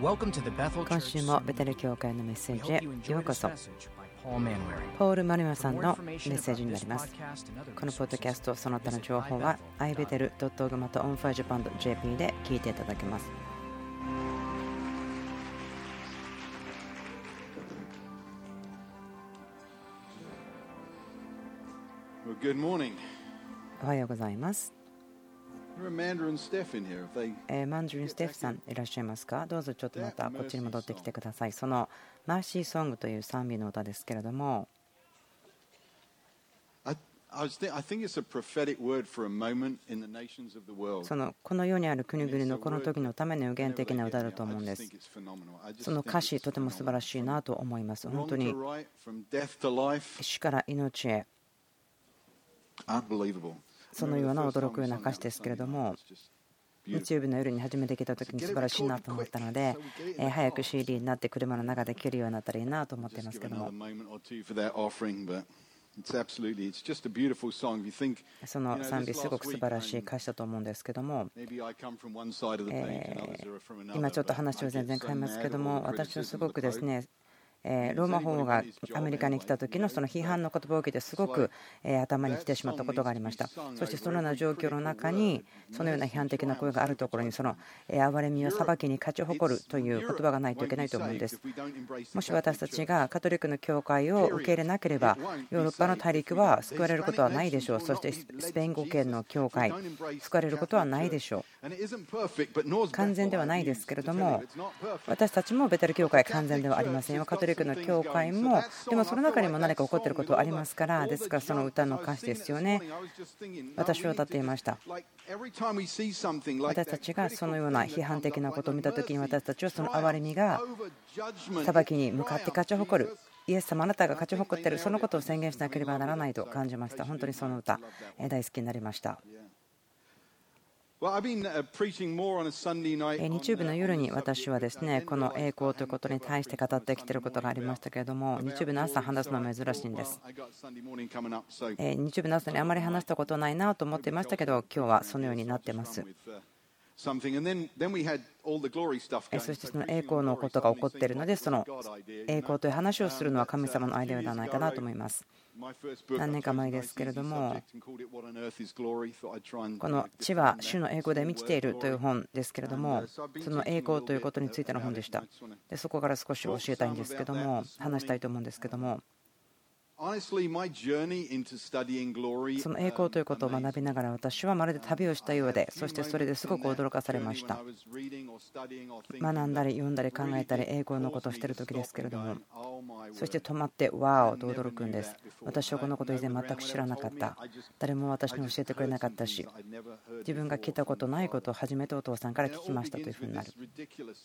今週もベテル教会のメッセージへようこそ。ポール・マリマさんのメッセージになります。このポッドキャストその他の情報は ibetel.org また onfirejapan.jp で聞いていただけます。おはようございますえー、マンドゥリン・ステッフさんいらっしゃいますか？どうぞちょっとまたこっちに戻ってきてください。そのマーシーソングという賛美の歌ですけれども。そのこの世にある国々のこの時のための予言的な歌だと思うんです。その歌詞、とても素晴らしいなと思います。本当に死から命へ。そのような驚くような歌詞ですけれども日曜日の夜に初めて来た時に素晴らしいなと思ったので早く CD になって車の中で聴けるようになったらいいなと思っていますけども。その賛美すごく素晴らしい歌詞だと思うんですけども今ちょっと話を全然変えますけども私はすごくですねローマ法がアメリカに来た時のその批判の言葉を受けてすごく頭に来てしまったことがありました。そしてそのような状況の中にそのような批判的な声があるところにその憐れみを裁きに勝ち誇るという言葉がないといけないと思うんです。もし私たちがカトリックの教会を受け入れなければヨーロッパの大陸は救われることはないでしょう。そしてスペイン語圏の教会救われることはないでしょう。完全ではないですけれども私たちもベテル教会完全ではありませんよ。カトリックの教会もでもその中にも何か起こっていることはありますからですからその歌の歌詞ですよね私は歌っていました私たちがそのような批判的なことを見た時に私たちはその憐れみが裁きに向かって勝ち誇るイエス様あなたが勝ち誇っているそのことを宣言しなければならないと感じました本当にその歌大好きになりました日曜日の夜に私はですねこの栄光ということに対して語ってきていることがありましたけれども日曜日の朝話すのは珍しいんです。日曜日の朝にあまり話したことないなと思っていましたけど今日はそのようになってます。そしてその栄光のことが起こっているのでその栄光という話をするのは神様のアイデアではないかなと思います何年か前ですけれどもこの「地は主の栄光で満ちている」という本ですけれどもその栄光ということについての本でした。でそこから少し教えたいんですけども話したいと思うんですけどもその栄光ということを学びながら私はまるで旅をしたようでそしてそれですごく驚かされました。学んだり読んだり考えたり栄光のことをしている時ですけれどもそして止まってわーと驚くんです。私はこのこと以前全く知らなかった。誰も私に教えてくれなかったし自分が聞いたことないことを初めてお父さんから聞きましたというふうになる。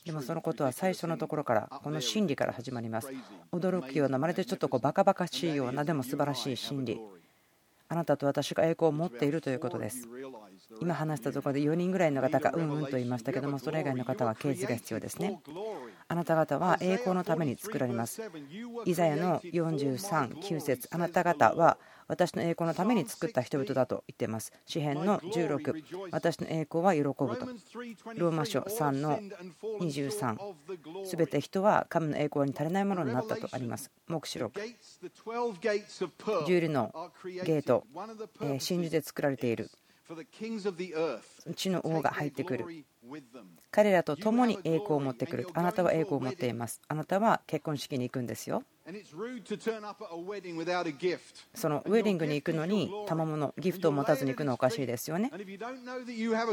でもそのことは最初のところからこの真理から始まります。驚くようなまるでちょっとこうバカバカしいようなでも素晴らしい真理。あなたと私が栄光を持っているということです。今話したところで4人ぐらいの方がうんうんと言いましたけどもそれ以外の方は啓示が必要ですね。あなた方は栄光のために作られます。イザヤの439節あなた方は私の栄光のために作った人々だと言っています。詩篇の16、私の栄光は喜ぶと。ローマ書3の23、すべて人は神の栄光に足りないものになったとあります。黙示録、十里のゲート、真珠で作られている。地の王が入ってくる。彼らと共に栄光を持ってくる。あなたは栄光を持っています。あなたは結婚式に行くんですよ。そのウェディングに行くのに賜物ギフトを持たずに行くのはおかしいですよね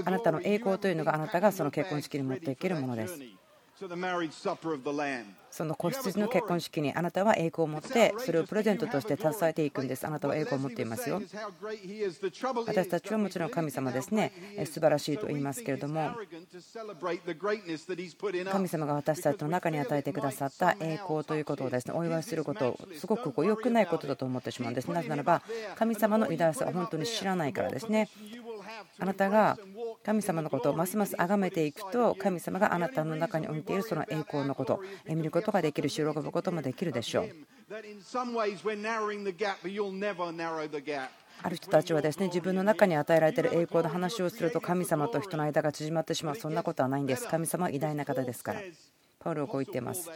あなたの栄光というのがあなたがその結婚式に持っていけるものですその子羊の結婚式にあなたは栄光を持ってそれをプレゼントとして携えていくんです。あなたは栄光を持っていますよ。私たちはもちろん神様ですね。素晴らしいと言いますけれども。神様が私たちの中に与えてくださった栄光ということをですねお祝いすることをすごくこう良くないことだと思ってしまうんです。なぜならば神様の偉大さを本当に知らないからですね。あなたが神様のことをますます崇めていくと神様があなたの中に置いているその栄光のこと見ることができる喜ぶこともできるでしょうある人たちはですね自分の中に与えられている栄光の話をすると神様と人の間が縮まってしまうそんなことはないんです神様は偉大な方ですからパウロをこう言っています。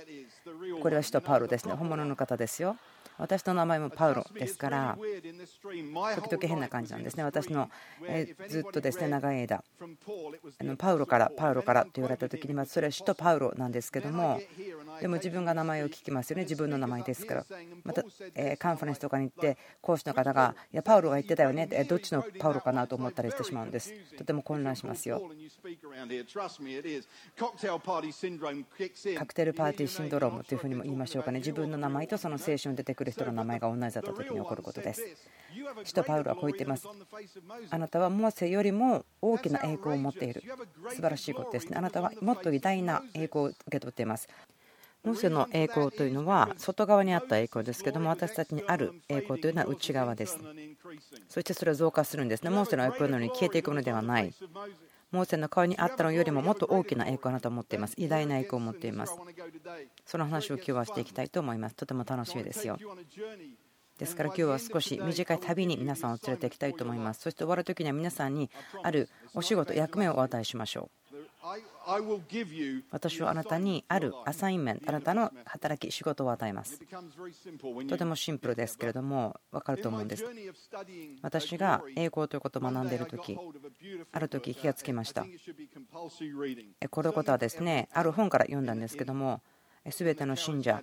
これは使徒パウロですね。本物の方ですよ。私の名前もパウロですから時々変な感じなんですね。私のずっとですね長い間。パウロからパウロからと言われた時にまずそれは首都パウロなんですけどもでも自分が名前を聞きますよね。自分の名前ですから。またカンファレンスとかに行って講師の方がいやパウロが言ってたよね。どっちのパウロかなと思ったりしてしまうんです。とても混乱しますよ。カクテルパーティーシンドロームというふうにも言いましょうかね。自分の名前とその聖書に出てくるる人の名前が同じだった時に起こることです。使徒パウロはこう言っています。あなたはモーセよりも大きな栄光を持っている。素晴らしいことですね。あなたはもっと偉大な栄光を受け取っています。モーセの栄光というのは外側にあった栄光ですけども私たちにある栄光というのは内側です。そしてそれは増加するんですね。モーセの栄光のように消えていくものではない。モーセの顔にあったのよりももっと大きな栄光だと思っています。偉大な栄光を持っています。その話を今日はしていきたいと思います。とても楽しみですよ。ですから今日は少し短い旅に皆さんを連れて行きたいと思います。そして終わる時には皆さんにあるお仕事、役目をお与えしましょう。私はあなたにあるアサインメント、あなたの働き、仕事を与えます。とてもシンプルですけれども、分かると思うんです。私が英語ということを学んでいるとき、ある時気がつきました。このことはですね、ある本から読んだんですけども、全ての信者、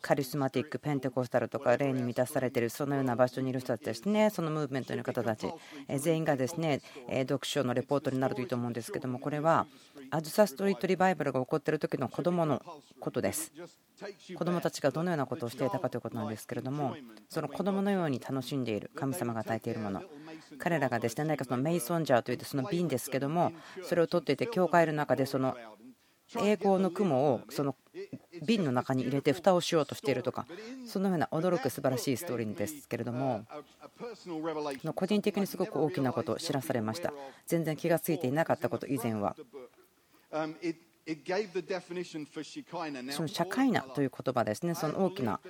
カリスマティック、ペンテコスタルとか、霊に満たされている、そのような場所にいる人たちですね、そのムーブメントの方たち、全員がですね読書のレポートになるといいと思うんですけども、これはアズサストリートリバイバルが起こっている時の子どものことです。子どもたちがどのようなことをしていたかということなんですけれども、その子どものように楽しんでいる、神様が与えているもの、彼らがですね何かそのメイソンジャーといってその瓶ですけども、それを取っていて、教会の中でその栄光の雲をその瓶の中に入れて蓋をしようとしているとかそのような驚く素晴らしいストーリーですけれども個人的にすごく大きなことを知らされました。全然気が付いていなかったこと以前は。その社会なという言葉ですね、その大きな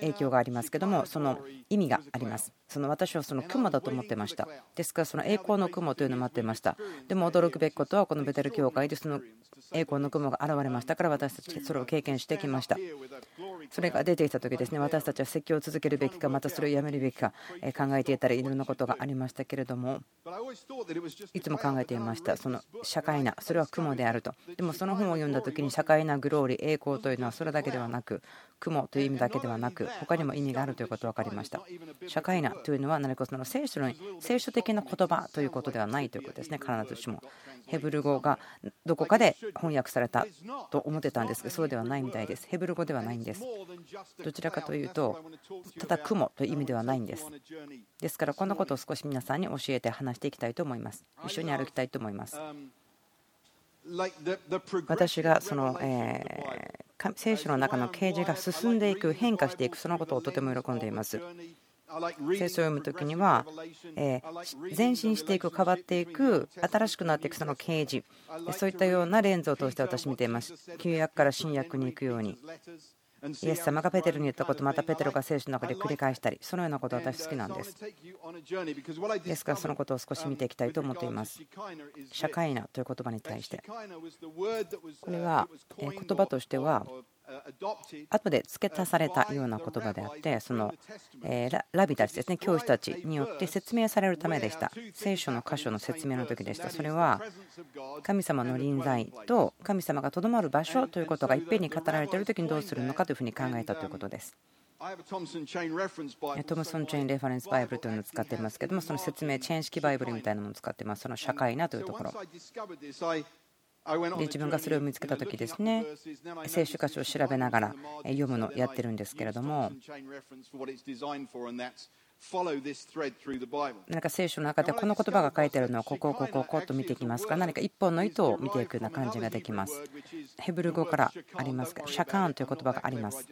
影響がありますけども、その意味があります。その私はその雲だと思ってました。ですから、その栄光の雲というのを待っていました。でも驚くべきことは、このベテル教会でその栄光の雲が現れましたから、私たちそれを経験してきました。それが出てきた時ですね、私たちは説教を続けるべきか、またそれをやめるべきか考えていたり、いろんなことがありましたけれども、いつも考えていました、その社会な、それは雲であると。でもその本を読んだ時に社会なグローリー栄光というのはそれだけではなく雲という意味だけではなく他にも意味があるということが分かりました。社会なというのは何かその聖書の聖書的な言葉ということではないということですね。必ずしもヘブル語がどこかで翻訳されたと思ってたんですがそうではないみたいです。ヘブル語ではないんです。どちらかというとただ雲という意味ではないんです。ですからこんなことを少し皆さんに教えて話していきたいと思います。一緒に歩きたいと思います。私がその、え聖書の中の啓示が進んでいく変化していくそのことをとても喜んでいます。聖書を読む時にはえ前進していく変わっていく新しくなっていくその啓示そういったようなレンズを通して私見ています。旧約から新約に行くように。イエス様がペテルに言ったことまたペテロが聖書の中で繰り返したりそのようなこと私好きなんです。ですからそのことを少し見ていきたいと思っています。社会なという言葉に対して。これは言葉としては後で付け足されたような言葉であってそのラビたちですね教師たちによって説明されるためでした。聖書の箇所の説明の時でした。それは神様の臨在と神様がとどまる場所ということがいっぺんに語られている時にどうするのかというふうに考えたということです。トムソン・チェーン・レファレンス・バイブルというのを使っていますけどもその説明チェーン式バイブルみたいなものを使っています。その社会なというところで自分がそれを見つけた時ですね聖書箇所を調べながら読むのをやってるんですけれども何か聖書の中でこの言葉が書いてあるのはここをここここと見ていきますか何か一本の糸を見ていくような感じができます。ヘブル語からありますがシャカーンという言葉があります。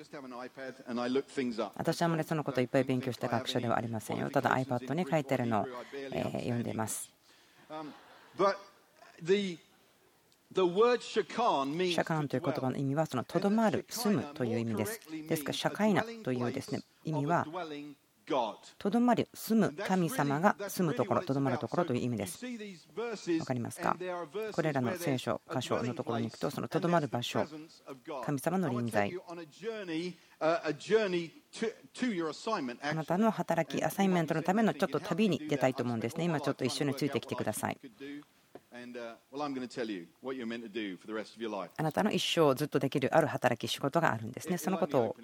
私はあまりそのことをいっぱい勉強した学者ではありませんよ。ただ iPad に書いてあるのを読んでいます。シャカーンという言葉の意味はそのとどまる、住むという意味です。ですから、社会なというですね意味はとどまり住む神様が住むところとどまるところという意味です。分かりますか？これらの聖書箇所のところに行くとそのとどまる場所神様の臨在。あなたの働きアサインメントのためのちょっと旅に出たいと思うんですね。今ちょっと一緒についてきてくださいあなたの一生ずっとできるある働き、仕事があるんですね。そのことを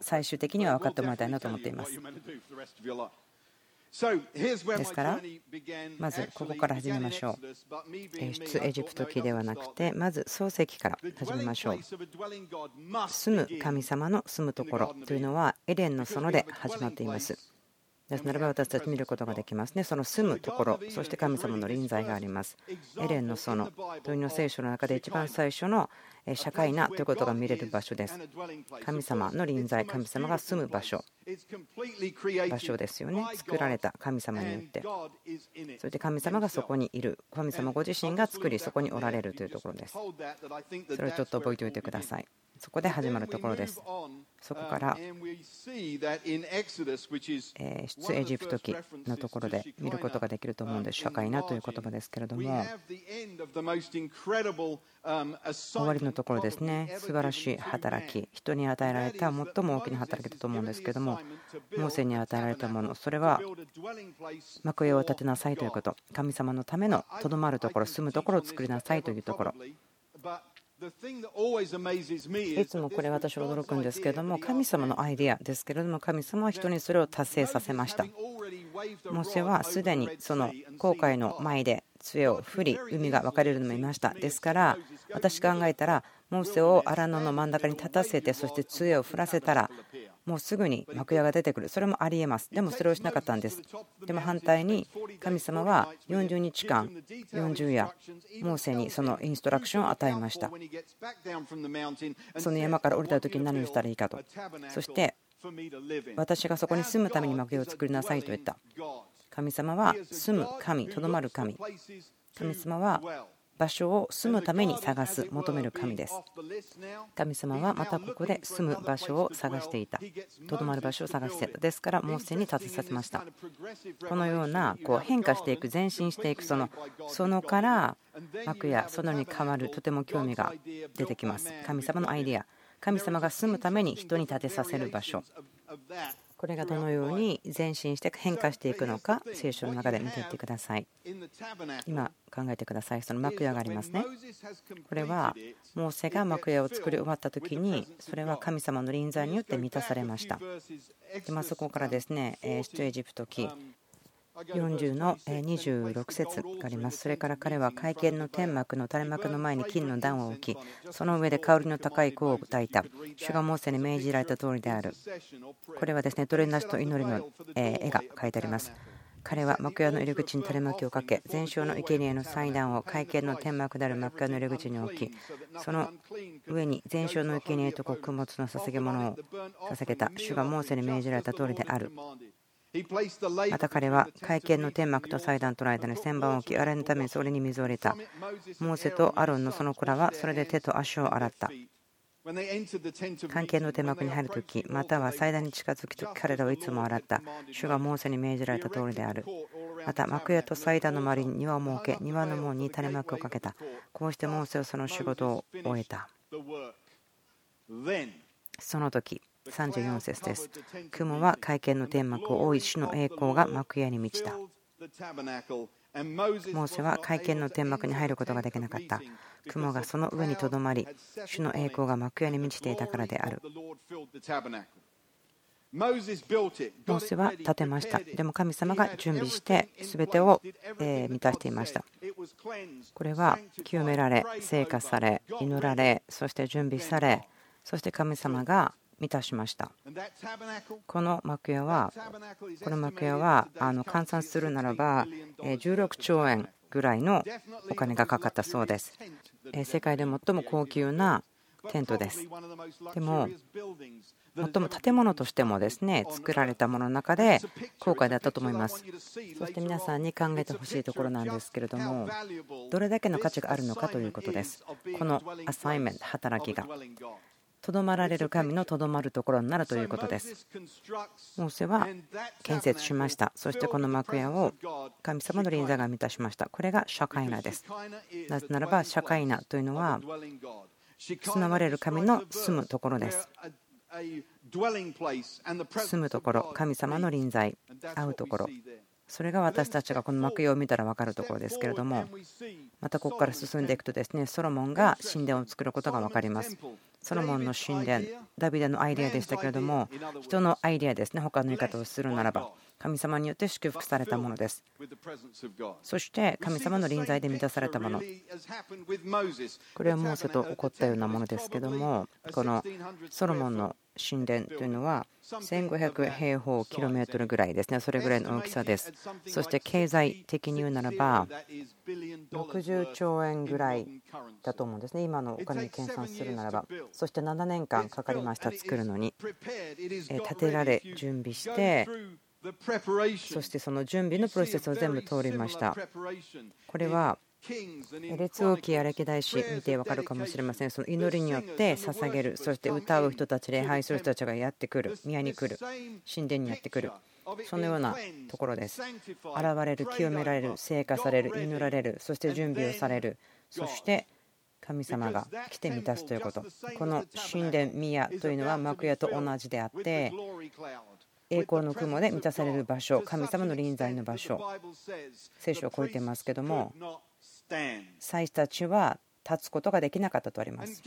最終的には分かってもらいたいなと思っています。ですから、まずここから始めましょう。出エジプト記ではなくて、まず創世記から始めましょう。住む神様の住むところというのは、エデンの園で始まっています。ですならば私たち見ることができますね。その住むところ、そして神様の臨在があります。エレンの園、問いの聖書の中で一番最初の社会なということが見れる場所です。神様の臨在、神様が住む場所、場所ですよね。作られた神様によって。そして神様がそこにいる。神様ご自身が作り、そこにおられるというところです。それをちょっと覚えておいてください。そこで始まるところです。そこから出エジプト記のところで見ることができると思うんです。社会なという言葉ですけれども、終わりのところですね、素晴らしい働き、人に与えられた最も大きな働きだと思うんですけれども、モーセに与えられたもの、それは幕屋を建てなさいということ、神様のためのとどまるところ、住むところを作りなさいというところ。いつもこれ私は驚くんですけれども神様のアイデアですけれども神様は人にそれを達成させました。モーセはすでにその航海の前で杖を振り海が分かれるのもいました。ですから私考えたらモーセを荒野の真ん中に立たせてそして杖を振らせたらもうすぐに幕屋が出てくる。それもありえます。でもそれをしなかったんです。でも反対に神様は40日間40夜モーセにそのインストラクションを与えました。その山から降りた時に何をしたらいいかと。そして私がそこに住むために幕屋を作りなさいと言った。神様は住む神とどまる神。神様は場所を住むために探す求める神です。神様はまたここで住む場所を探していた。とどまる場所を探していたですからモーセに立てさせました。このようなこう変化していく前進していくその園から幕や園に変わるとても興味が出てきます。神様のアイデア。神様が住むために人に立てさせる場所。これがどのように前進して変化していくのか聖書の中で見ていってください。今考えてください。その幕屋がありますね。これはモーセが幕屋を作り終わった時にそれは神様の臨在によって満たされました。でまそこからですね出エジプト記40の26節があります。それから彼は会見の天幕の垂れ幕の前に金の段を置き、その上で香りの高い香を焚いた。主がモーセに命じられた通りである。これはですね、トレナスと祈りの絵が書いてあります。彼は幕屋の入り口に垂れ幕をかけ、全焼の生贄の祭壇を会見の天幕である幕屋の入り口に置き、その上に全焼の生贄と穀物の捧げ物を捧げた。主がモーセに命じられた通りである。また彼は会見の天幕と祭壇との間に旋盤を置き、洗いのためにそれに水を入れた。モーセとアロンのその子らはそれで手と足を洗った。関係の天幕に入るとき、または祭壇に近づくとき、彼らはいつも洗った。主がモーセに命じられた通りである。また幕屋と祭壇の周りに庭を設け、庭の門に垂れ幕をかけた。こうしてモーセはその仕事を終えた。その時34節です。雲は会見の天幕を覆い、主の栄光が幕屋に満ちた。モーセは会見の天幕に入ることができなかった。雲がその上にとどまり、主の栄光が幕屋に満ちていたからである。モーセは建てました。でも神様が準備して全てを満たしていました。これは清められ、聖火され、祈られ、そして準備され、そして神様が満たしました。この幕屋は、この幕屋はあの換算するならば16兆円ぐらいのお金がかかったそうです。世界で最も高級なテントです。でも、最も建物としてもですね作られたものの中で高価だったと思います。そして皆さんに考えてほしいところなんですけれども、どれだけの価値があるのかということです。このアサイメント、働きが。とどまられる神のとどまるところになるということです。モーセは建設しました。そしてこの幕屋を神様の臨在が満たしました。これが社会なです。なぜならば、社会なというのは、住まれる神の住むところです。住むところ、神様の臨在、会うところ、それが私たちがこの幕を見たら分かるところですけれどもまたここから進んでいくとですねソロモンが神殿を作ることが分かります。ソロモンの神殿ダビデのアイデアでしたけれども人のアイデアですね他の言い方をするならば神様によって祝福されたものです。そして神様の臨在で満たされたもの。これはモーセと起こったようなものですけどもこのソロモンの神殿というのは1500平方キロメートルぐらいですね、それぐらいの大きさです。そして経済的に言うならば、60兆円ぐらいだと思うんですね、今のお金に計算するならば。そして7年間かかりました、作るのに。建てられ、準備して、そしてその準備のプロセスを全部通りました。これは列王記や歴代史見て分かるかもしれません。その祈りによって捧げるそして歌う人たち礼拝する人たちがやってくる宮に来る神殿にやってくる。そのようなところです。現れる清められる聖化される祈られるそして準備をされる。そして神様が来て満たすということ。この神殿宮というのは幕屋と同じであって栄光の雲で満たされる場所神様の臨在の場所。聖書を超えてますけども祭司たちは立つことができなかったとあります。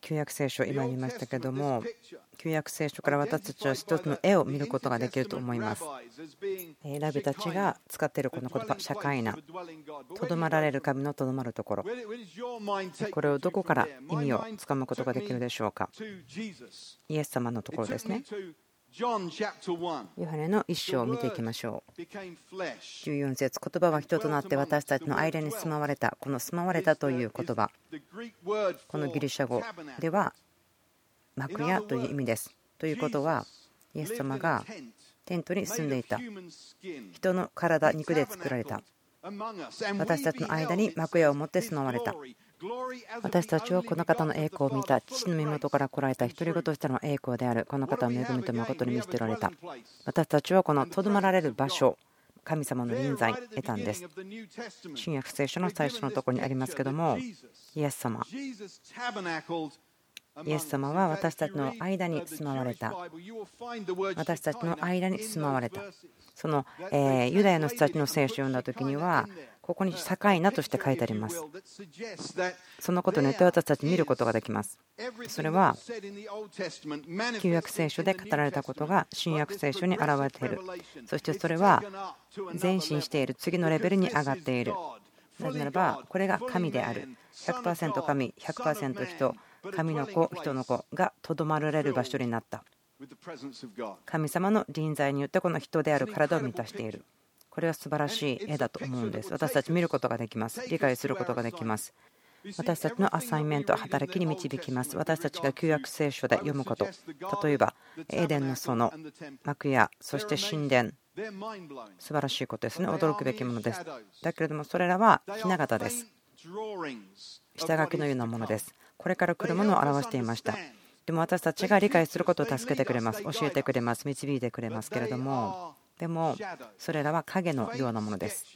旧約聖書、今言いましたけども、旧約聖書から私たちは一つの絵を見ることができると思います。ラビたちが使っているこの言葉、社会な、とどまられる神のとどまるところ、これをどこから意味をつかむことができるでしょうか？イエス様のところですね。ヨハネの一章を見ていきましょう。14節言葉は人となって私たちの間に住まわれた。この住まわれたという言葉。このギリシャ語では幕屋という意味です。ということは、イエス様がテントに住んでいた。人の体、肉で作られた。私たちの間に幕屋を持って住まわれた。私たちはこの方の栄光を見た父の身元から来られた独り言としての栄光であるこの方を恵みと誠に見捨てられた。私たちはこのとどまられる場所神様の臨在得たんです。新約聖書の最初のところにありますけどもイエス様。イエス様は私たちの間に住まわれた。私たちの間に住まわれた。そのユダヤの人たちの聖書を読んだ時にはここに境なとして書いてあります。そのことによって私たち見ることができます。それは旧約聖書で語られたことが新約聖書に現れている。そしてそれは前進している次のレベルに上がっている。なぜならばこれが神である。100%神、100%人、神の子、人の子がとどまられる場所になった。神様の臨在によってこの人である体を満たしている。これは素晴らしい絵だと思うんです。私たち見ることができます。理解することができます。私たちのアサイメント働きに導きます。私たちが旧約聖書で読むこと。例えばエデンの園幕屋そして神殿。素晴らしいことですね。驚くべきものです。だけれどもそれらはひな形です。下書きのようなものです。これから来るものを表していました。でも私たちが理解することを助けてくれます。教えてくれます。導いてくれますけれどもでもそれらは影のようなものです。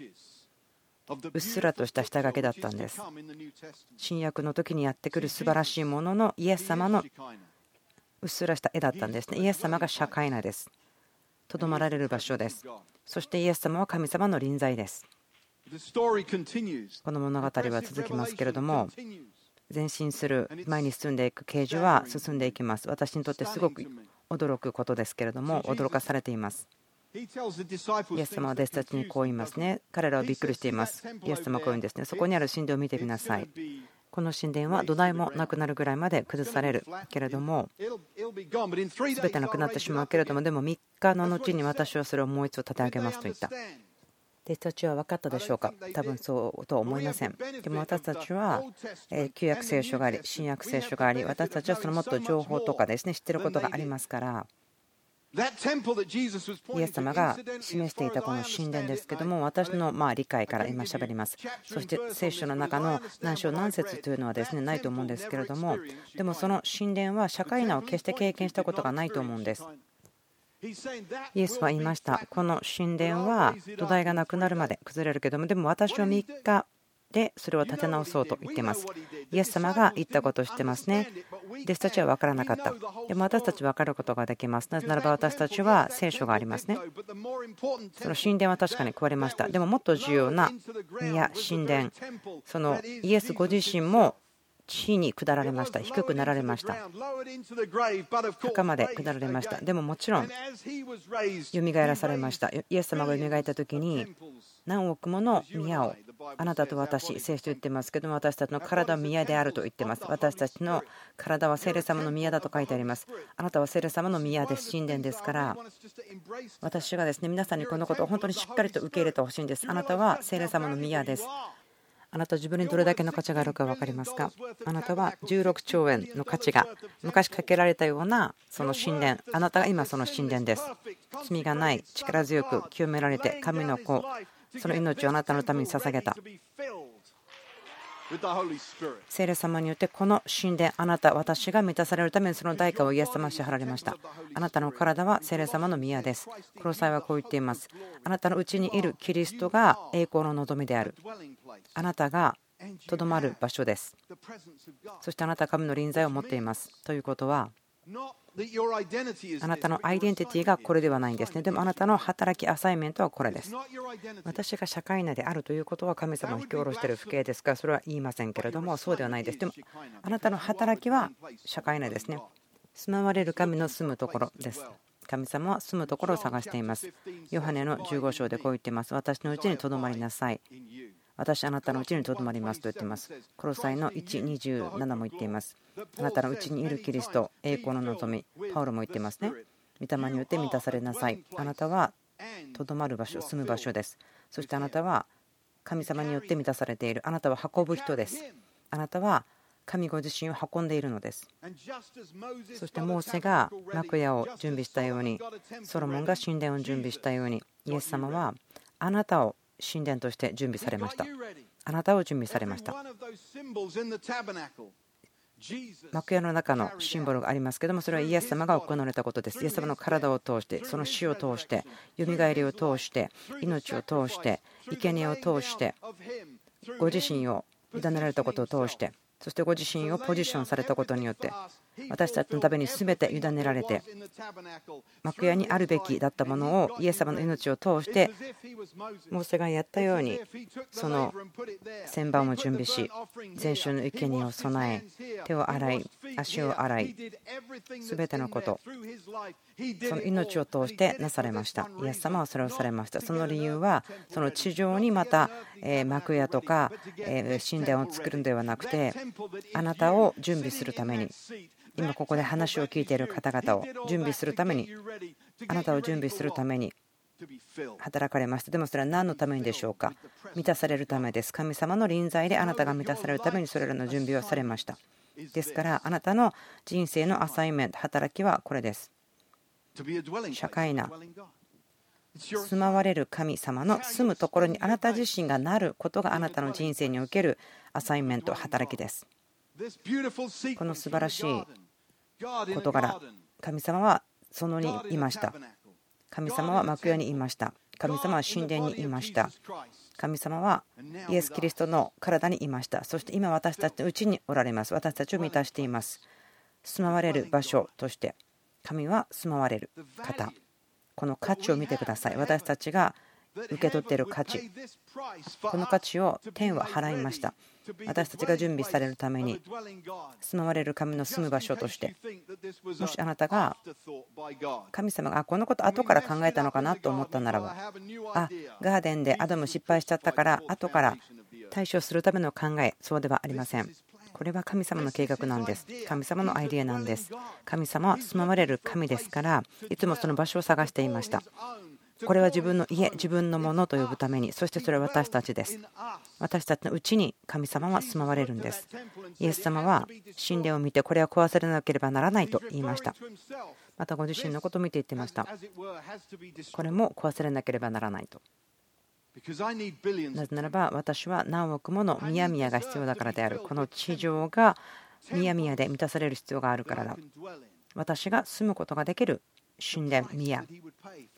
うっすらとした下書きだったんです。新約の時にやってくる素晴らしいもののイエス様のうっすらした絵だったんですね。イエス様が社会内です。とどまられる場所です。そしてイエス様は神様の臨在です。この物語は続きますけれども前進する前に進んでいく啓示は進んでいきます。私にとってすごく驚くことですけれども驚かされていますイエス様は弟子たちにこう言いますね。彼らはびっくりしています。イエス様はこう言うんですね。そこにある神殿を見てみなさい。この神殿は土台もなくなるぐらいまで崩されるけれども、全てなくなってしまうけれども、でも3日の後に私はそれをもう一度立て上げますと言った。弟子たちは分かったでしょうか？多分そうとは思いません。でも私たちは旧約聖書があり、新約聖書があり、私たちはそのもっと情報とかですね、知ってることがありますから。イエス様が示していたこの神殿ですけども私のまあ理解から今しゃべります。そして聖書の中の何章何節というのはですねないと思うんですけれどもでもその神殿は社会難を決して経験したことがないと思うんです。イエスは言いました。この神殿は土台がなくなるまで崩れるけどもでも私は3日でそれを立て直そうと言っています。イエス様が言ったことを知ってますね。弟子たちは分からなかった。でも私たち分かることができます。なぜならば私たちは聖書がありますね。その神殿は確かに壊れました。でももっと重要な宮、神殿、そのイエスご自身も地に下られました低くなられました墓まで下られましたでももちろんよみがえらされましたイエス様がよみがえった時に何億もの宮をあなたと私聖書と言ってますけども私たちの体は宮であると言ってます。私たちの体は聖霊様の宮だと書いてあります。あなたは聖霊様の宮です神殿ですから私がですね皆さんにこのことを本当にしっかりと受け入れてほしいんです。あなたは聖霊様の宮です。あなた自分にどれだけの価値があるか分かりますか？あなたは16兆円の価値が昔かけられたようなその神殿。あなたが今その神殿です。罪がない力強く清められて神の子。その命をあなたのために捧げた。聖霊様によってこの神殿あなた私が満たされるためにその代価をイエス様支払われました。あなたの体は聖霊様の宮です。コロサイはこう言っています。あなたのうちにいるキリストが栄光の望みである。あなたがとどまる場所です。そしてあなたは神の臨在を持っています。ということはあなたのアイデンティティがこれではないんですね。でもあなたの働きアサイメントはこれです。私が社会内であるということは神様を引き下ろしている不敬ですからそれは言いませんけれどもそうではないです。でもあなたの働きは社会内ですね。住まわれる神の住むところです。神様は住むところを探しています。ヨハネの15章でこう言っています。私のうちにとどまりなさい。私あなたのうちにとどまりますと言っています。コロサイの127も言っています。あなたのうちにいるキリスト、栄光の望み、パウロも言っていますね。御霊によって満たされなさい。あなたはとどまる場所、住む場所です。そしてあなたは神様によって満たされている。あなたは運ぶ人です。あなたは神ご自身を運んでいるのです。そしてモーセが幕屋を準備したように、ソロモンが神殿を準備したように、イエス様はあなたを神殿として準備されました。あなたを準備されました。幕屋の中のシンボルがありますけどもそれはイエス様が行われたことです。イエス様の体を通してその死を通してよみがえりを通して命を通して生贄を通してご自身を委ねられたことを通してそしてご自身をポジションされたことによって私たちのために全て委ねられて幕屋にあるべきだったものをイエス様の命を通してモーセがやったようにその旋盤を準備し全種の生贄を備え手を洗い足を洗い全てのことその命を通してなされました。イエス様はそれをされました。その理由はその地上にまた幕屋とか神殿を作るのではなくてあなたを準備するために。今ここで話を聞いている方々を準備するためにあなたを準備するために働かれました。でもそれは何のためにでしょうか？満たされるためです。神様の臨在であなたが満たされるためにそれらの準備をされました。ですからあなたの人生のアサインメント働きはこれです。社会な住まわれる神様の住むところにあなた自身がなることがあなたの人生におけるアサインメント働きです。この素晴らしい事柄神様はそのにいました。神様は幕屋にいました。神様は神殿にいました。神様はイエス・キリストの体にいました。そして今私たちのうちにおられます。私たちを満たしています。住まわれる場所として神は住まわれる方。この価値を見てください。私たちが受け取っている価値。この価値を天は払いました。私たちが準備されるために住まわれる神の住む場所として。もしあなたが神様がこのこと後から考えたのかなと思ったならばあガーデンでアダム失敗しちゃったから後から対処するための考えそうではありません。これは神様の計画なんです。神様のアイデアなんです。神様は住まわれる神ですからいつもその場所を探していましたこれは自分の家、自分のものと呼ぶために、そしてそれは私たちです。私たちのうちに神様は住まわれるんです。イエス様は神殿を見て、これは壊されなければならないと言いました。またご自身のことを見ていってましたこれも壊されなければならないとなぜならば私は何億ものみやみやが必要だからであるこの地上がみやみやで満たされる必要があるからだ私が住むことができる神殿宮。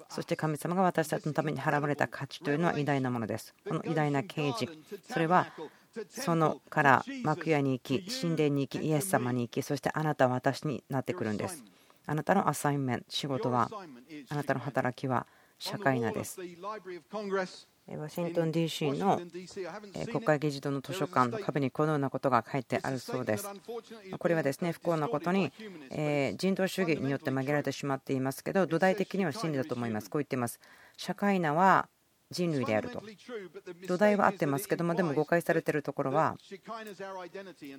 そして神様が私たちのために払われた価値というのは偉大なものです。この偉大な刑事それはそのから幕屋に行き神殿に行きイエス様に行きそしてあなたは私になってくるんです。あなたのアサインメント仕事はあなたの働きは社会なです。ワシントン DC の国会議事堂の図書館の壁にこのようなことが書いてあるそうです。これはですね不幸なことに人道主義によって曲げられてしまっていますけど土台的には真理だと思います。こう言っています。社会なは人類であると土台は合ってますけどもでも誤解されているところは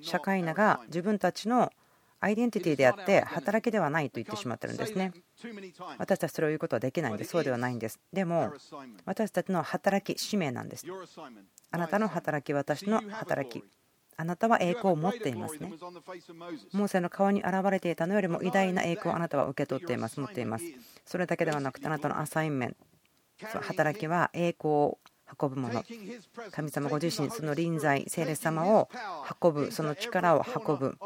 社会なが自分たちのアイデンティティであって働きではないと言ってしまってるんですね。私たちそれを言うことはできないんでそうではないんです。でも私たちの働き使命なんです。あなたの働き私の働きあなたは栄光を持っていますね。モーセの顔に現れていたのよりも偉大な栄光をあなたは受け取っています、持っています。それだけではなくてあなたのアサインメント、働きは栄光を運ぶもの。神様ご自身、その臨在、聖霊様を運ぶ、その力を運ぶ。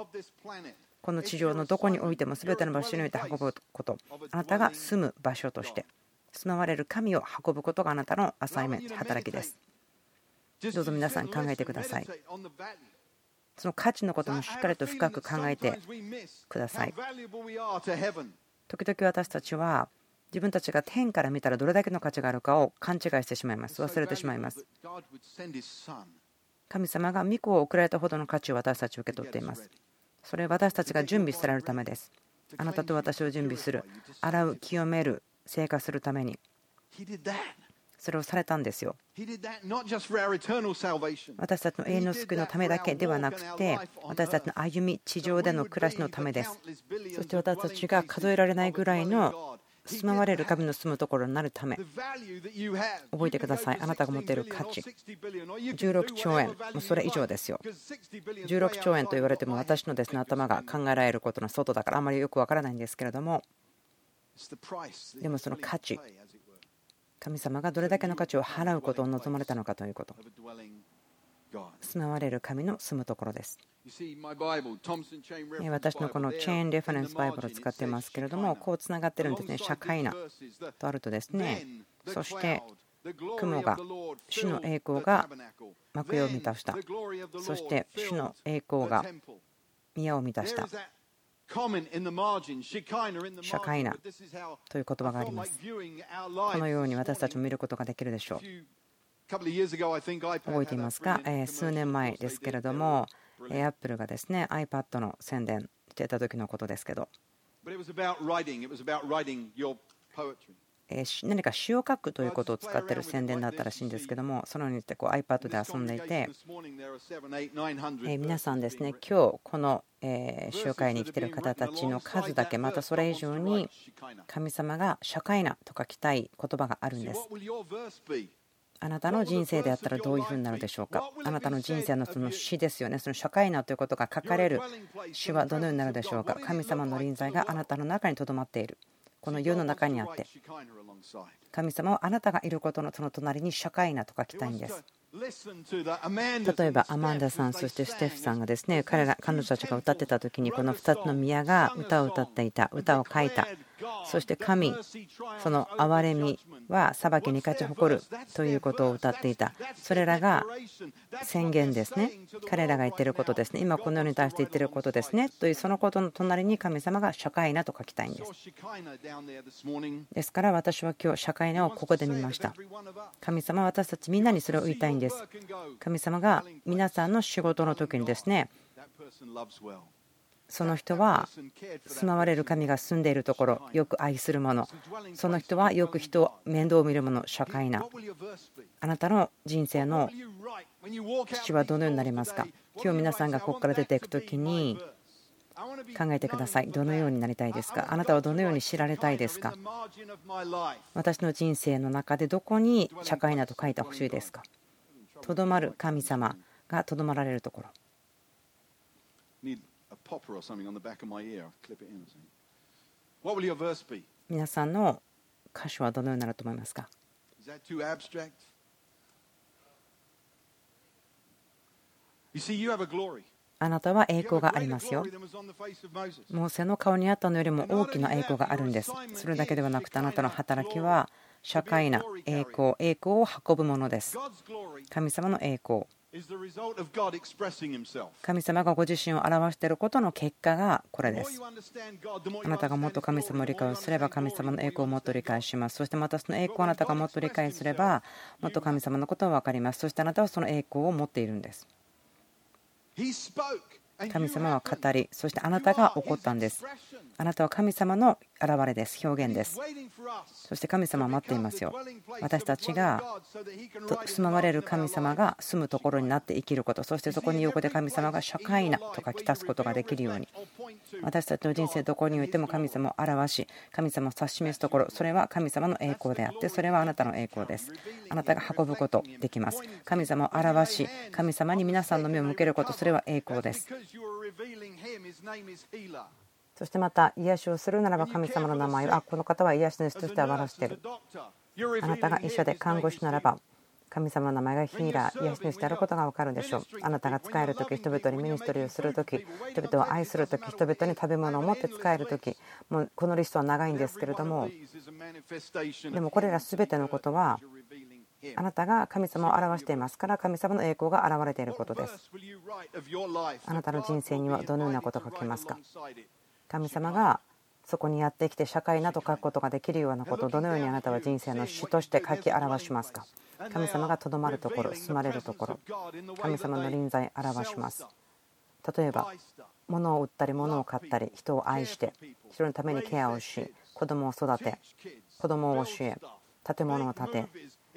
この地上のどこにおいても全ての場所において運ぶこと。あなたが住む場所として住まわれる神を運ぶことがあなたのアサイメント働きです。どうぞ皆さん考えてください。その価値のこともしっかりと深く考えてください。時々私たちは自分たちが天から見たらどれだけの価値があるかを勘違いしてしまいます。忘れてしまいます。神様が御子を送られたほどの価値を私たち受け取っています。それは私たちが準備されるためです。あなたと私を準備する、洗う、清める、生活するために。それをされたんですよ。私たちの永遠の救いのためだけではなくて、私たちの歩み、地上での暮らしのためです。そして私たちが数えられないぐらいの住まわれる神の住むところになるため覚えてください。あなたが持っている価値。16兆円。もうそれ以上ですよ。16兆円と言われても私のですね頭が考えられることの外だからあまりよくわからないんですけれども。でもその価値神様がどれだけの価値を払うことを望まれたのかということ。住まわれる神の住むところです。私のこのチェーンレファレンスバイブルを使っていますけれども、こうつながってるんですね、社会なとあるとですね、そして雲が主の栄光が幕屋を満たした、そして主の栄光が宮を満たした。社会なという言葉があります。このように私たちも見ることができるでしょう。覚えていますか、数年前ですけれども、アップルがですね iPad の宣伝してた時のことですけど。何か詩を書くということを使っている宣伝だったらしいんですけども、そのようにしてこう iPad で遊んでいて、皆さんですね、今日この集会に来ている方たちの数だけ、またそれ以上に神様が社会なと書きたい言葉があるんです。あなたの人生であったらどういうふうになるでしょうか？あなたの人生のその死ですよね。その社会なということが書かれる死はどのようになるでしょうか？神様の臨在があなたの中にとどまっている。この世の中にあって。神様はあなたがいることのその隣に社会なと書きたいんです。例えばアマンダさんそしてステフさんがですね彼ら彼女たちが歌ってた時にこの2つの宮が歌を歌っていた歌を書いた。そして神、その憐れみは裁きに勝ち誇るということを歌っていた。それらが宣言ですね。彼らが言ってることですね。今この世に対して言ってることですね。というそのことの隣に神様が社会なと書きたいんです。ですから私は今日社会なをここで見ました。神様は私たちみんなにそれを言いたいんです。神様が皆さんの仕事の時にですねその人は住まわれる神が住んでいるところよく愛するもの。その人はよく人を面倒を見るもの社会な。あなたの人生の父はどのようになりますか？今日皆さんがここから出ていく時に考えてください。どのようになりたいですか？あなたはどのように知られたいですか？私の人生の中でどこに社会なと書いてほしいですか？とどまる神様がとどまられるところ。Popper or something on the back of my ear. I'll clip it in or something. 皆さんの箇所はどのようになると思いますか？あなたは栄光がありますよ。モーセの顔にあったのよりも大きな栄光があるんです。それだけではなくてあなたの働きは社会な栄光、栄光を運ぶものです。神様の栄光。神様がご自身を表していることの結果がこれです。あなたがもっと神様を理解すれば神様の栄光をもっと理解します。そしてまたその栄光をあなたがもっと理解すればもっと神様のことを分かります。そしてあなたはその栄光を持っているんです。神様は語りそしてあなたが怒ったんですあなたは神様の現れです。表現です。そして神様は待っていますよ。私たちが住まわれる神様が住むところになって生きることそしてそこに横で神様が社会なとかきたすことができるように。私たちの人生どこにおいても神様を表し神様を指し示すところそれは神様の栄光であってそれはあなたの栄光です。あなたが運ぶことできます。神様を表し神様に皆さんの目を向けることそれは栄光です。そしてまた癒しをするならば神様の名前をあこの方は癒し主として表しているあなたが医者で看護師ならば神様の名前がヒーラー癒し主であることが分かるでしょう。あなたが使える時人々にミニストリーをする時人々を愛する時人々に食べ物を持って使える時もうこのリストは長いんですけれどもでもこれら全てのことはあなたが神様を表していますから神様の栄光が現れていることです。あなたの人生にはどのようなことが書きますか？神様がそこにやってきて社会など書くことができるようなことをどのようにあなたは人生の主として書き表しますか？神様がとどまるところ住まれるところ。神様の臨在表します。例えば物を売ったり物を買ったり人を愛して人のためにケアをし子供を育て子供を教え建物を建て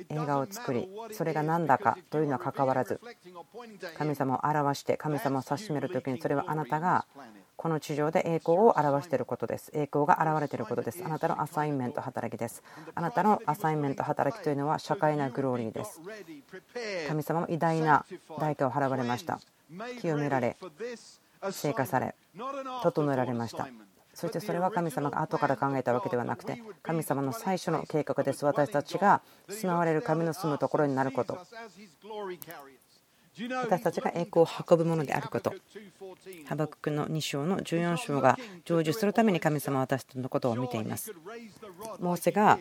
映画を作りそれが何だかというのはかかわらず神様を表して神様を指し示る時にそれはあなたがこの地上で栄光を表していることです。栄光が現れていることです。あなたのアサインメント働きです。あなたのアサインメント働きというのは社会なグローリーです。神様も偉大な代価を払われました。清められ成果され整えられました。そしてそれは神様が後から考えたわけではなくて神様の最初の計画です。私たちが住まわれる神の住むところになること私たちが栄光を運ぶものであること。ハバククの2章の14章が成就するために神様は私たちのことを見ています。モーセが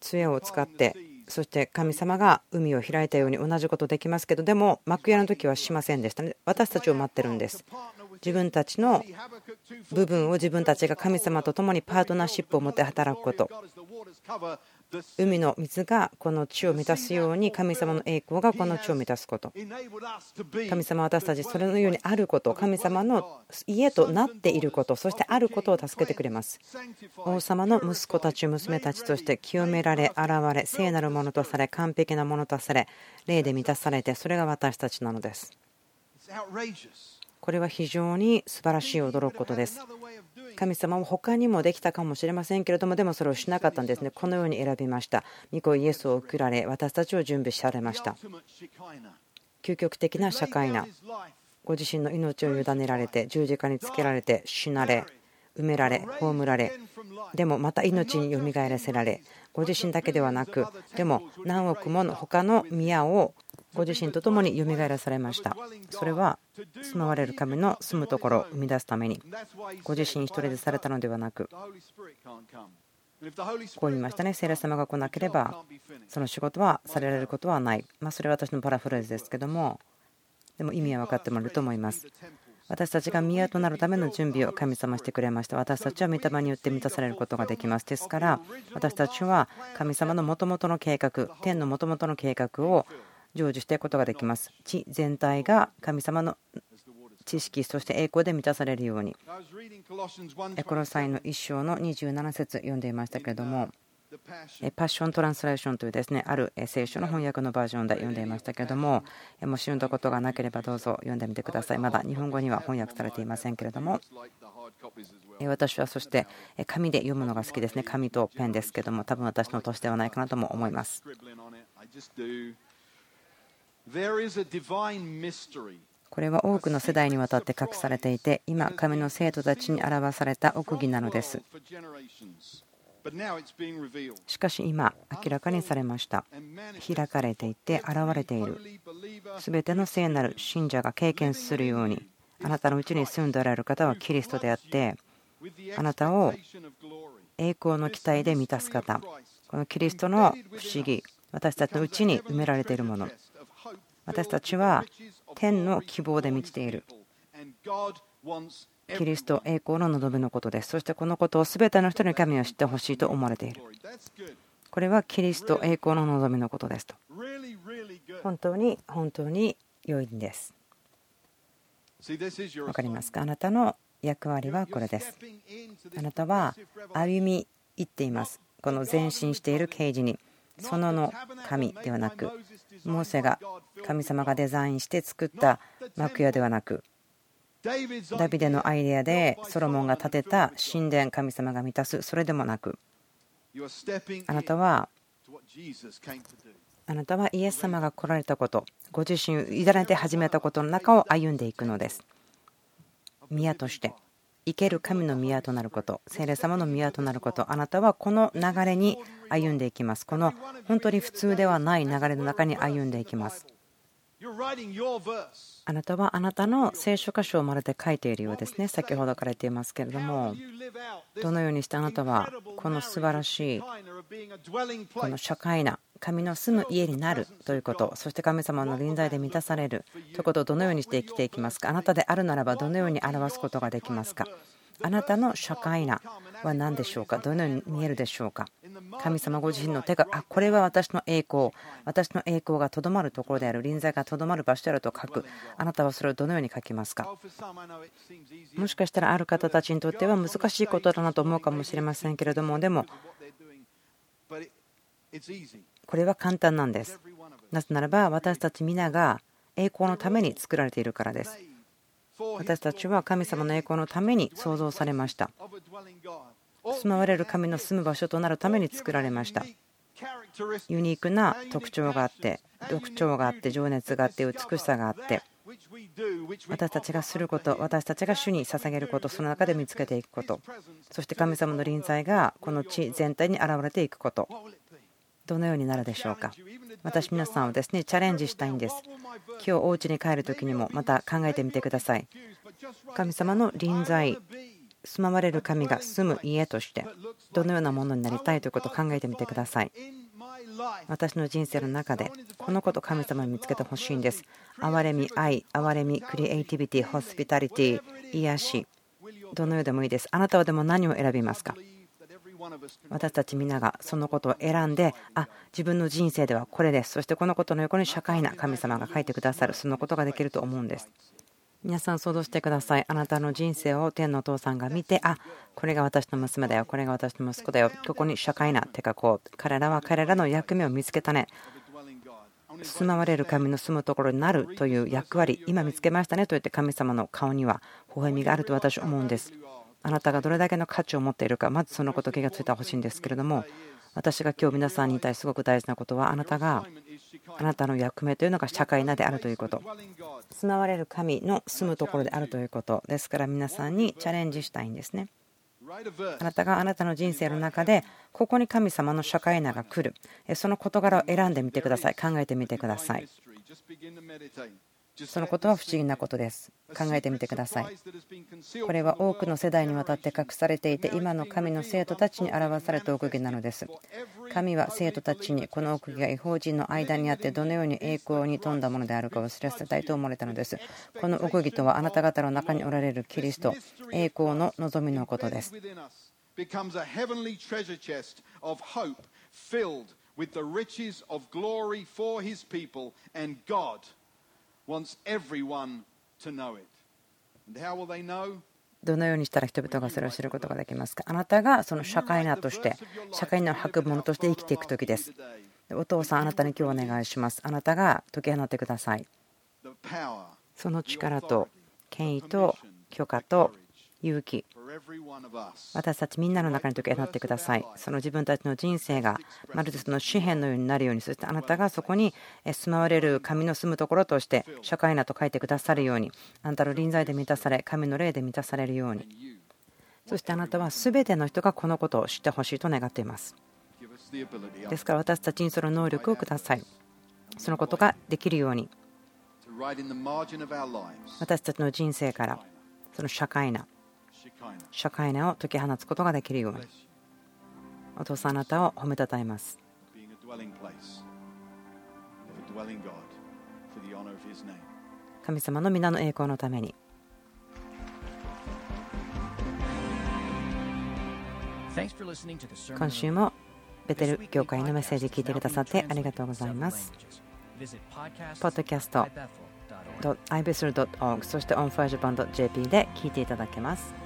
杖を使ってそして神様が海を開いたように同じことできますけどでも幕屋の時はしませんでしたね。私たちを待ってるんです。自分たちの部分を自分たちが神様と共にパートナーシップを持って働くこと。海の水がこの地を満たすように神様の栄光がこの地を満たすこと。神様私たちそれのようにあること神様の家となっていることそしてあることを助けてくれます。王様の息子たち娘たちとして清められ現れ聖なるものとされ完璧なものとされ霊で満たされてそれが私たちなのです。これは非常に素晴らしい驚くことです。神様も他にもできたかもしれませんけれども、でもそれをしなかったんですね。このように選びました。御子イエスを送られ、私たちを準備されました。究極的な社会な、ご自身の命を委ねられて、十字架につけられて、死なれ、埋められ、葬られ、でもまた命によみがえらせられ、ご自身だけではなく、でも何億もの他の宮をご自身と共によみがえらされました。それは住まわれる神の住むところを生み出すためにご自身一人でされたのではなくこう言いましたね。聖霊様が来なければその仕事はされられることはない。まあそれは私のパラフレーズですけどもでも意味は分かってもらえると思います。私たちが宮となるための準備を神様してくれました。私たちは御霊によって満たされることができます。ですから私たちは神様のもともとの計画天のもともとの計画を成就していくことができます。地全体が神様の知識そして栄光で満たされるように。エコロサイの1章の27節読んでいましたけれどもパッショントランスレーションというですねある聖書の翻訳のバージョンで読んでいましたけれどももし読んだことがなければどうぞ読んでみてください。まだ日本語には翻訳されていませんけれども私はそして紙で読むのが好きですね。紙とペンですけども多分私の年ではないかなとも思いますこれは多くの世代にわたって隠されていて今神の生徒たちに表された奥義なのです。しかし今明らかにされました。開かれていて現れている。全ての聖なる信者が経験するようにあなたのうちに住んでおられる方はキリストであってあなたを栄光の期待で満たす方このキリストの不思議私たちのうちに埋められているもの私たちは天の希望で満ちている。キリスト栄光の望みのことです。そしてこのことを全ての人に神を知ってほしいと思われている。これはキリスト栄光の望みのことですと。本当に本当に良いんです。分かりますか？あなたの役割はこれです。あなたは歩み入っています。この前進している啓示に。そのの神ではなくモーセが神様がデザインして作った幕屋ではなくダビデのアイデアでソロモンが建てた神殿神様が満たすそれでもなくあなたはあなたはイエス様が来られたことご自身を委ねて始めたことの中を歩んでいくのです。宮として生ける神の宮となること聖霊様の宮となることあなたはこの流れに歩んでいきます。この本当に普通ではない流れの中に歩んでいきます。あなたはあなたの聖書箇所をまるで書いているようですね。先ほどから言っていますけれどもどのようにしてあなたはこの素晴らしいこの社会な神の住む家になるということそして神様の臨在で満たされるということをどのようにして生きていきますか？あなたであるならばどのように表すことができますか？あなたの社会なは何でしょうか？どのように見えるでしょうか？神様ご自身の手があこれは私の栄光私の栄光がとどまるところである臨在がとどまる場所であると書く。あなたはそれをどのように書きますか？もしかしたらある方たちにとっては難しいことだなと思うかもしれませんけれどもでもこれは簡単なんです。なぜならば私たち皆が栄光のために作られているからです。私たちは神様の栄光のために創造されました。住まわれる神の住む場所となるために作られました。ユニークな特徴があって特徴があって情熱があって美しさがあって私たちがすること私たちが主に捧げることその中で見つけていくこと。そして神様の臨在がこの地全体に現れていくこと。どのようになるでしょうか。私皆さんをですねチャレンジしたいんです。今日お家に帰る時にもまた考えてみてください。神様の臨在住まわれる神が住む家としてどのようなものになりたいということを考えてみてください。私の人生の中でこのこと神様に見つけてほしいんです。憐れみ愛憐れみクリエイティビティホスピタリティ癒し。どのようでもいいです。あなたはでも何を選びますか？私たち皆がそのことを選んであ自分の人生ではこれです。そしてこのことの横に社会な神様が書いてくださる。そのことができると思うんです。皆さん想像してください。あなたの人生を天のお父さんが見てあこれが私の娘だよ。これが私の息子だよ。ここに社会なってかこう。彼らは彼らの役目を見つけたね。住まわれる神の住むところになるという役割今見つけましたね。と言って神様の顔には微笑みがあると私は思うんです。あなたがどれだけの価値を持っているかまずそのこと気がついてほしいんですけれども私が今日皆さんに対しすごく大事なことはあなたがあなたの役目というのが社会なであるということ。住まわれる神の住むところであるということ。ですから皆さんにチャレンジしたいんですね。あなたがあなたの人生の中でここに神様の社会なが来る。その事柄を選んでみてください。考えてみてください。そのことは不思議なことです。考えてみてください。これは多くの世代にわたって隠されていて、今の神の生徒たちに表された奥義なのです。神は生徒たちにこの奥義が違法人の間にあってどのように栄光に富んだものであるかを知らせたいと思われたのです。この奥義とはあなた方の中におられるキリスト、栄光の望みのことです。Wants everyone to know it. And how will they know? どのようにしたら人々がそれを知ることができますか？あなたがその社会なとして社会の運ぶものとして生きていく時です。お父さんあなたに今日お願いします。あなたが解き放ってください。その力と権威と許可と勇気私たちみんなの中に時計になってください。その自分たちの人生がまるでその紙幣のようになるようにそしてあなたがそこに住まわれる神の住むところとして社会なと書いてくださるようにあなたの臨在で満たされ神の霊で満たされるように。そしてあなたは全ての人がこのことを知ってほしいと願っています。ですから私たちにその能力をください。そのことができるように。私たちの人生からその社会な社会を解き放つことができるようにお父さんあなたを褒めたたえます神様の皆の栄光のために今週もベテル教会のメッセージ聞いてくださってありがとうございます。ポッドキャスト ibethel.org そして onfirejapan.jp で聞いていただけます。